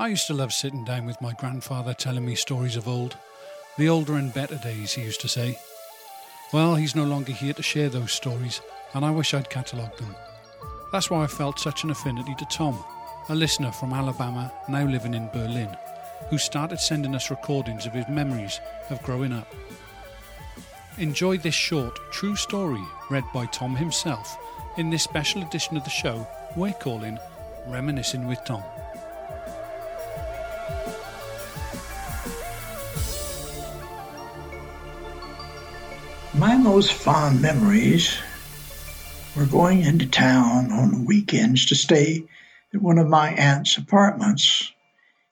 I used to love sitting down with my grandfather telling me stories of old. The older and better days, he used to say. Well, he's no longer here to share those stories, and I wish I'd catalogued them. That's why I felt such an affinity to Tom, a listener from Alabama now living in Berlin, who started sending us recordings of his memories of growing up. Enjoy this short, true story read by Tom himself in this special edition of the show we're calling Reminiscing with Tom. My most fond memories were going into town on weekends to stay at one of my aunt's apartments,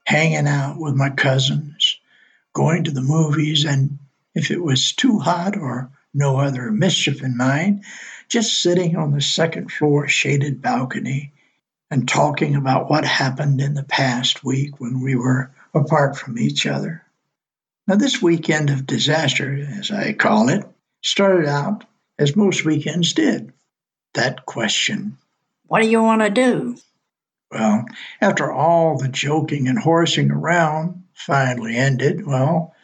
hanging out with my cousins, going to the movies, and if it was too hot or no other mischief in mind, just sitting on the second floor shaded balcony and talking about what happened in the past week when we were apart from each other. Now, this weekend of disaster, as I call it, started out as most weekends did that question What do you want to do? Well, after all the joking and horsing around finally ended, well,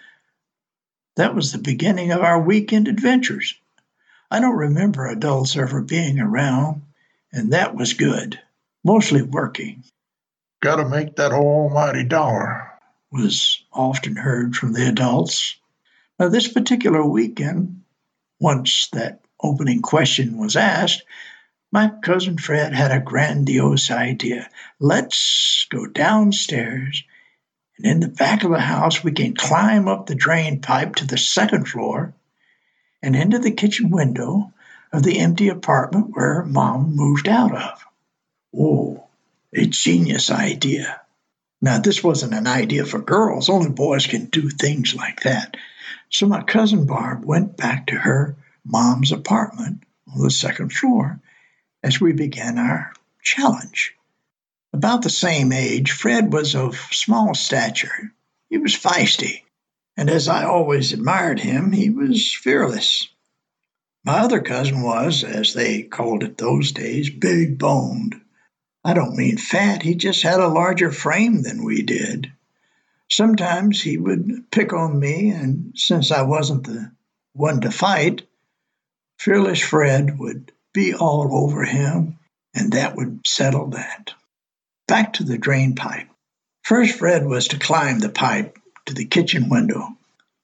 that was the beginning of our weekend adventures. I don't remember adults ever being around, and that was good. Mostly working. Gotta make that almighty dollar, was often heard from the adults. Now, this particular weekend, once that opening question was asked, my cousin Fred had a grandiose idea. Let's go downstairs, and in the back of the house, we can climb up the drain pipe to the second floor and into the kitchen window of the empty apartment where Mom moved out of. Oh, a genius idea. Now, this wasn't an idea for girls, only boys can do things like that. So my cousin Barb went back to her mom's apartment on the second floor as we began our challenge. About the same age, Fred was of small stature. He was feisty, and as I always admired him, he was fearless. My other cousin was, as they called it those days, big boned. I don't mean fat, he just had a larger frame than we did. Sometimes he would pick on me, and since I wasn't the one to fight, fearless Fred would be all over him, and that would settle that. Back to the drain pipe. First, Fred was to climb the pipe to the kitchen window.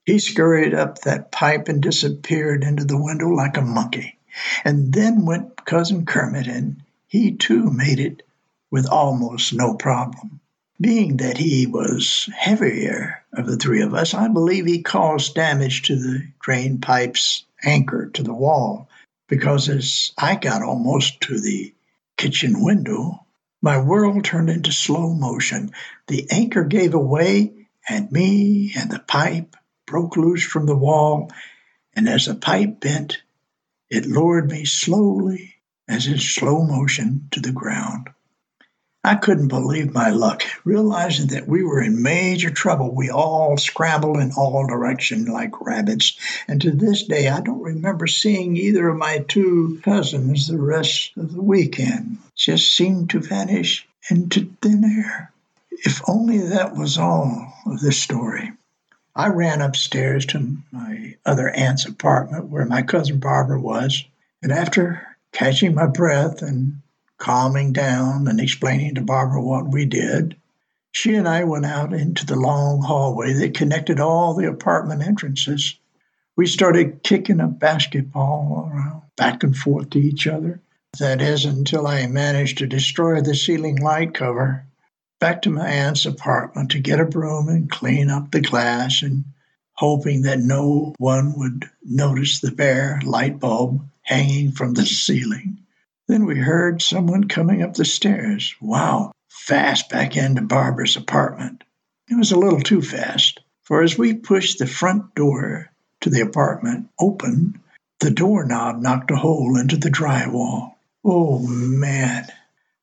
He scurried up that pipe and disappeared into the window like a monkey. And then went Cousin Kermit, and he too made it with almost no problem. Being that he was heavier of the three of us, I believe he caused damage to the drain pipe's anchor to the wall, because as I got almost to the kitchen window, my world turned into slow motion. The anchor gave away, and me and the pipe broke loose from the wall, and as the pipe bent, it lowered me slowly, as in slow motion, to the ground. I couldn't believe my luck. Realizing that we were in major trouble, we all scrambled in all directions like rabbits. And to this day, I don't remember seeing either of my two cousins the rest of the weekend. Just seemed to vanish into thin air. If only that was all of this story. I ran upstairs to my other aunt's apartment where my cousin Barbara was, and after catching my breath and calming down and explaining to Barbara what we did, she and I went out into the long hallway that connected all the apartment entrances. We started kicking a basketball around back and forth to each other. That is, until I managed to destroy the ceiling light cover. Back to my aunt's apartment to get a broom and clean up the glass, and hoping that no one would notice the bare light bulb hanging from the ceiling. Then we heard someone coming up the stairs. Wow, fast back into Barbara's apartment. It was a little too fast, for as we pushed the front door to the apartment open, the doorknob knocked a hole into the drywall. Oh man,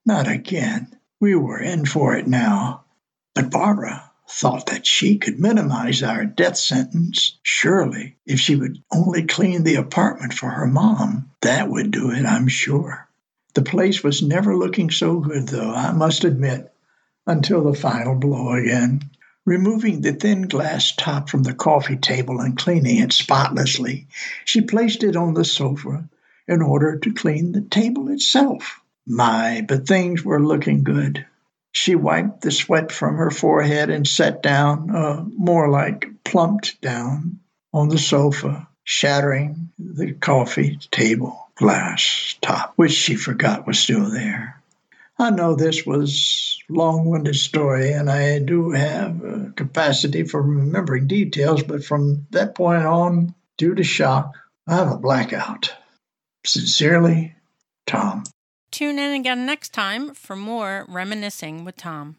not again. We were in for it now. But Barbara thought that she could minimize our death sentence. Surely, if she would only clean the apartment for her mom, that would do it, I'm sure. The place was never looking so good, though, I must admit. until the final blow again. Removing the thin glass top from the coffee table and cleaning it spotlessly, she placed it on the sofa in order to clean the table itself. My, but things were looking good. She wiped the sweat from her forehead and sat down, uh, more like plumped down, on the sofa, shattering the coffee table glass top, which she forgot was still there. I know this was long-winded story, and I do have a capacity for remembering details, but from that point on, due to shock, I have a blackout. Sincerely, Tom. Tune in again next time for more Reminiscing with Tom.